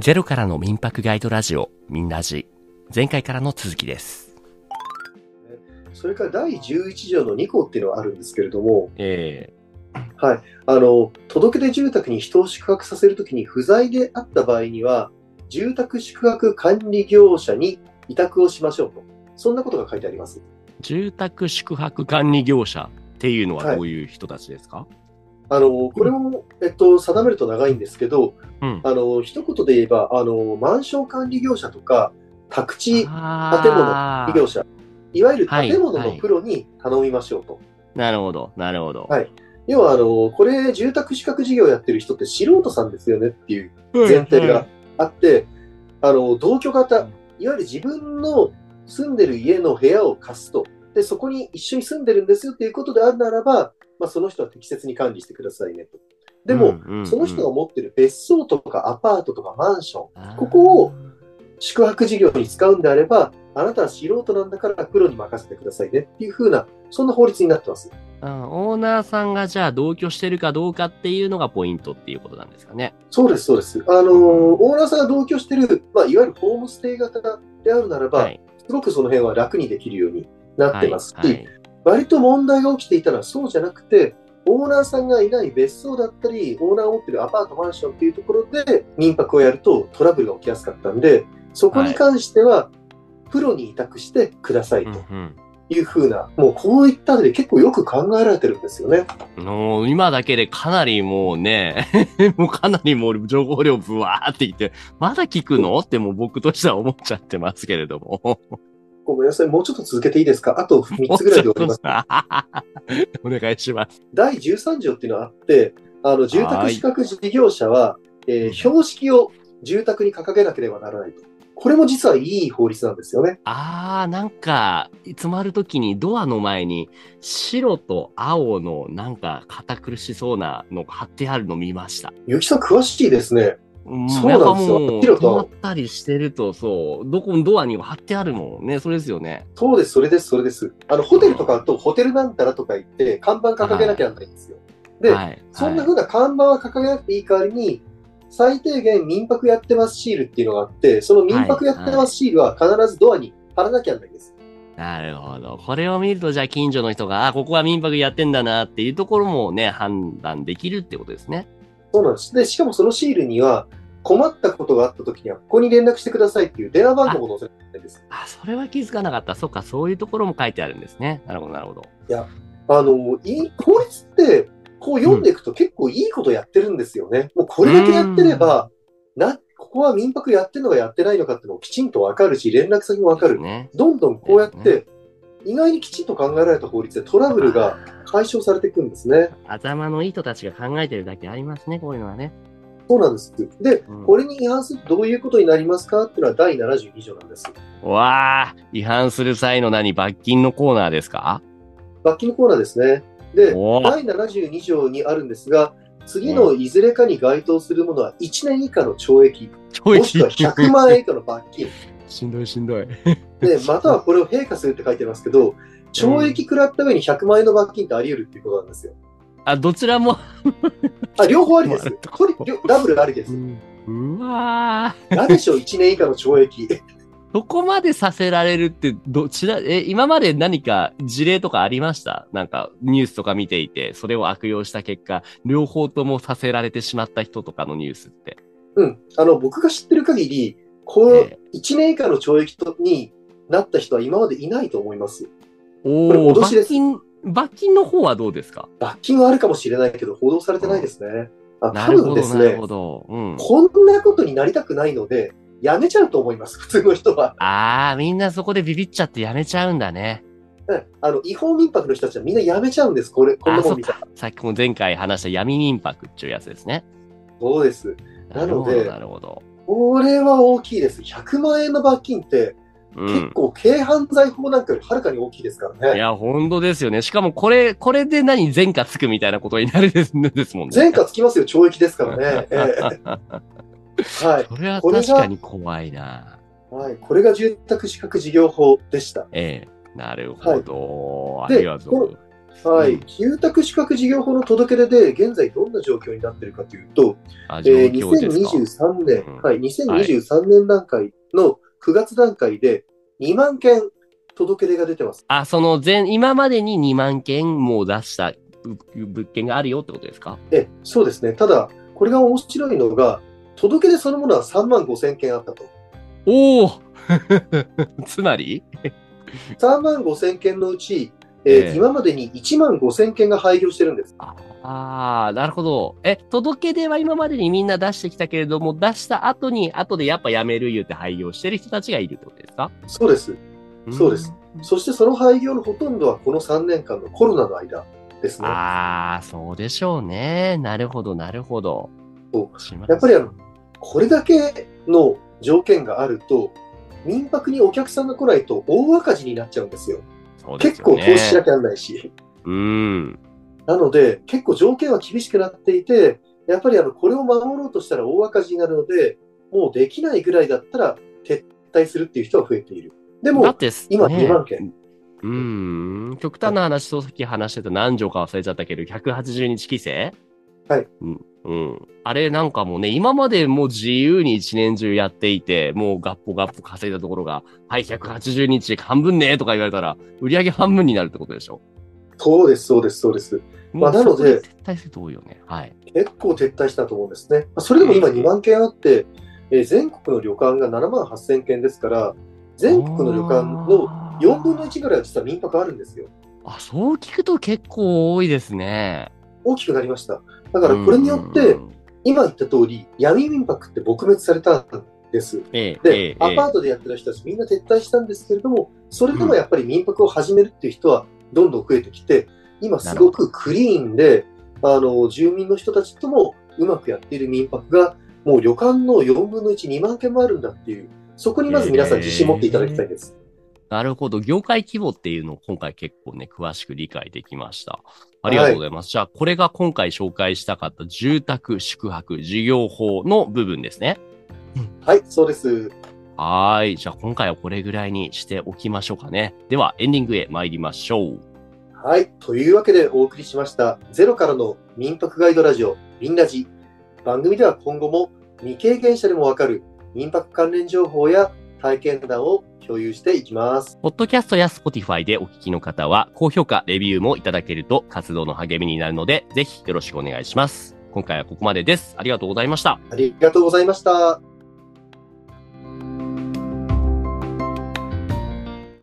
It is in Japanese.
ゼロからの民泊ガイドラジオ、みんなじ。前回からの続きです。それから第11条の2項っていうのがあるんですけれども、えはい、あの届け出住宅に人を宿泊させるときに不在であった場合には、住宅宿泊管理業者に委託をしましょうと、そんなことが書いてあります。ー住宅宿泊管理業者っていうのはどういう人たちですか、あのこれも、えっと、定めると長いんですけど、うん。あの一言で言えばあの、マンション管理業者とか、宅地建物業者、いわゆるはい。建物のプロに頼みましょうと。なるほど、なるほど。はい。要はあの、これ、住宅資格事業やってる人って素人さんですよねっていう前提があって、あの同居型、いわゆる自分の住んでる家の部屋を貸すと、でそこに一緒に住んでるんですよっていうことであるならば、まあ、その人は適切に管理してくださいねと。でも、その人が持ってる別荘とかアパートとかマンション、ここを宿泊事業に使うんであれば、あなたは素人なんだからプロに任せてくださいねっていう風な、そんな法律になってます。うんオーナーさんがじゃあ同居してるかどうかっていうのがポイントっていうことなんですかね。そうです、そうです。あのーオーナーさんが同居してる、まあ、いわゆるホームステイ型であるならば、はい。すごくその辺は楽にできるようになってますし、はいはい割と問題が起きていたのはそうじゃなくて、オーナーさんがいない別荘だったり、オーナーが持ってるアパート、マンションっていうところで民泊をやるとトラブルが起きやすかったんで、そこに関しては、プロに委託してくださいとうんいうふうな、もうこういったので結構よく考えられてるんですよね。うん、もう今だけでかなりもうね、もうかなりもう情報量ブワーってきて、まだ聞くの？ってもう僕としては思っちゃってますけれども。ごめんなさい、もうちょっと続けていいですか？あと3つぐらいで終わります。お願いします。第13条っていうのがあって、あの住宅資格事業者は、えー標識を住宅に掲げなければならないと。これも実はいい法律なんですよね。あー、なんか、詰まるときにドアの前に白と青のなんか堅苦しそうなのが貼ってあるの見ました。ゆきさん詳しいですね。うんそうなんですよやっぱもう、白と止まったりしてると、そう、どこのドアにも貼ってあるもんね。それですよね。そうです、それです、それです。あの、ホテルとかだと、ホテルなんたらとか言って、看板掲げなきゃならないんですよ。で、はい。そんなはい風な看板は掲げなくていい代わりに、最低限民泊やってますシールっていうのがあって、その民泊やってますシールは必ずドアに貼らなきゃならないんです。なるほど。これを見ると、じゃあ近所の人が、あ、ここは民泊やってんだなっていうところもね、判断できるってことですね。そうなんです。で、しかもそのシールには、困ったことがあった時には、ここに連絡してくださいっていう電話番号も載せてるんです。あ、それは気づかなかった。そっか、そういうところも書いてあるんですね。なるほど、なるほど。あの、いい、法律って、こう読んでいくと結構いいことやってるんですよね。もうこれだけやってれば、な、ここは民泊やってるのかやってないのかっていうのもきちんとわかるし、連絡先もわかる。ね。どんどんこうやっねて、意外にきちんと考えられた法律でトラブルが解消されていくんですね。頭のいい人たちが考えてるだけありますね、こういうのはね。そうなんです。で、うんこれに違反するとどういうことになりますかっていうのは第72条なんです。わあ、違反する際の何、罰金のコーナーですか？罰金のコーナーですね。で、第72条にあるんですが、次のいずれかに該当するものは1年以下の懲役、懲もしくは100万円以下の罰金。しんどいしんどい。で、またはこれを陛下するって書いてますけど、懲役食らった上に100万円の罰金ってあり得るっていうことなんですよ。あ、どちらも。あ、両方ありですまあ。これ、両ダブルありです。うわー。何でしょう、1年以下の懲役。そこまでさせられるって、どちら、え、今まで何か事例とかありました？なんかニュースとか見ていて、それを悪用した結果、両方ともさせられてしまった人とかのニュースって。うん。あの、僕が知ってる限り、こうえ、1年以下の懲役とになった人は今までいないと思います。おこれ脅しです罰金、罰金の方はどうですか？罰金はあるかもしれないけど、報道されてないですね。あ多分ですね。うん。こんなことになりたくないので、やめちゃうと思います、普通の人は。ああ、みんなそこでビビっちゃってやめちゃうんだね。うんあの違法民泊の人たちはみんなやめちゃうんです、これ、こんなもん見たらか。。さっきも前回話した闇民泊っていうやつですね。そうです。なのでるほど、なるほど。これは大きいです。100万円の罰金って、うん。結構軽犯罪法なんかよりはるかに大きいですからね。いや、本当ですよね。しかもこれ、これで何前科つくみたいなことになるですですもんね。前科つきますよ、懲役ですからね。ええ はい。それは確かに怖いな。はい。これが住宅資格事業法でした。ええなるほど。でありがとう。はい、うん住宅資格事業法の届け出で現在どんな状況になっているかというと、えー況ですか。2023年、うんはい、2023年段階の9月段階で2万件届け出が出てます。あ、その前、今までに2万件もう出したう物件があるよってことですか？えそうですね。ただ、これが面白いのが、届け出そのものは3万5千件あったと。おお つまり？3万5千件のうち、えーええ今までに1万5千件が廃業してるんです。ああ、なるほど。え、届け出は今までにみんな出してきたけれども、出した後に、後でやっぱやめる言うて廃業してる人たちがいるってことですか？そうです。そうですんそしてその廃業のほとんどはこの3年間のコロナの間ですね。ああ、そうでしょうね。なるほど、なるほど。やっぱりあの、これだけの条件があると、民泊にお客さんが来ないと大赤字になっちゃうんですよ。そうです結構投資しなきゃなんないし。うん。なので、結構条件は厳しくなっていて、やっぱりあの、これを守ろうとしたら大赤字になるので、もうできないぐらいだったら撤退するっていう人が増えている。でも、だって、今ね2万件。うん。極端な話、そうさっき話してた何条か忘れちゃったけど、180日規制はい。うん。うん。あれなんかもうね、今までもう自由に一年中やっていて、もうガッポガッポ稼いだところが、はい、180日半分ねとか言われたら、売り上げ半分になるってことでしょ？そうです、そうです、そうです。まあなので撤退すると多いよね。はい。結構撤退したと思うんですね。まあそれでも今うん2万件あって、えー全国の旅館が7万8000件ですから、全国の旅館の4分の1ぐらいは実は民泊あるんですよ。あ、そう聞くと結構多いですね。大きくなりました。だからこれによってう、ん、今言った通り、闇民泊って撲滅されたんです。ええ、えでえ、、アパートトでやってる人たちみんな撤退したんですけれども、それでもやっぱり民泊を始めるっていう人はどんどん増えてきて、今すごくクリーンで、あの、住民の人たちともうまくやっている民泊が、もう旅館の4分の1、2万件もあるんだっていう、そこにまず皆さん自信持っていただきたいです。なるほど。業界規模っていうのを今回結構ね、詳しく理解できました。ありがとうございます。じゃあ、これが今回紹介したかった住宅宿泊事業法の部分ですね。はい、そうです。はーい。じゃあ、今回はこれぐらいにしておきましょうかね。では、エンディングへ参りましょう。はい。というわけでお送りしました、ゼロからの民泊ガイドラジオ、ミンラジ。番組では今後も未経験者でもわかる民泊関連情報や体験談を共有していきます。ポッドキャストや Spotify でお聞きの方は、高評価、レビューもいただけると活動の励みになるので、ぜひよろしくお願いします。今回はここまでです。ありがとうございました。ありがとうございました。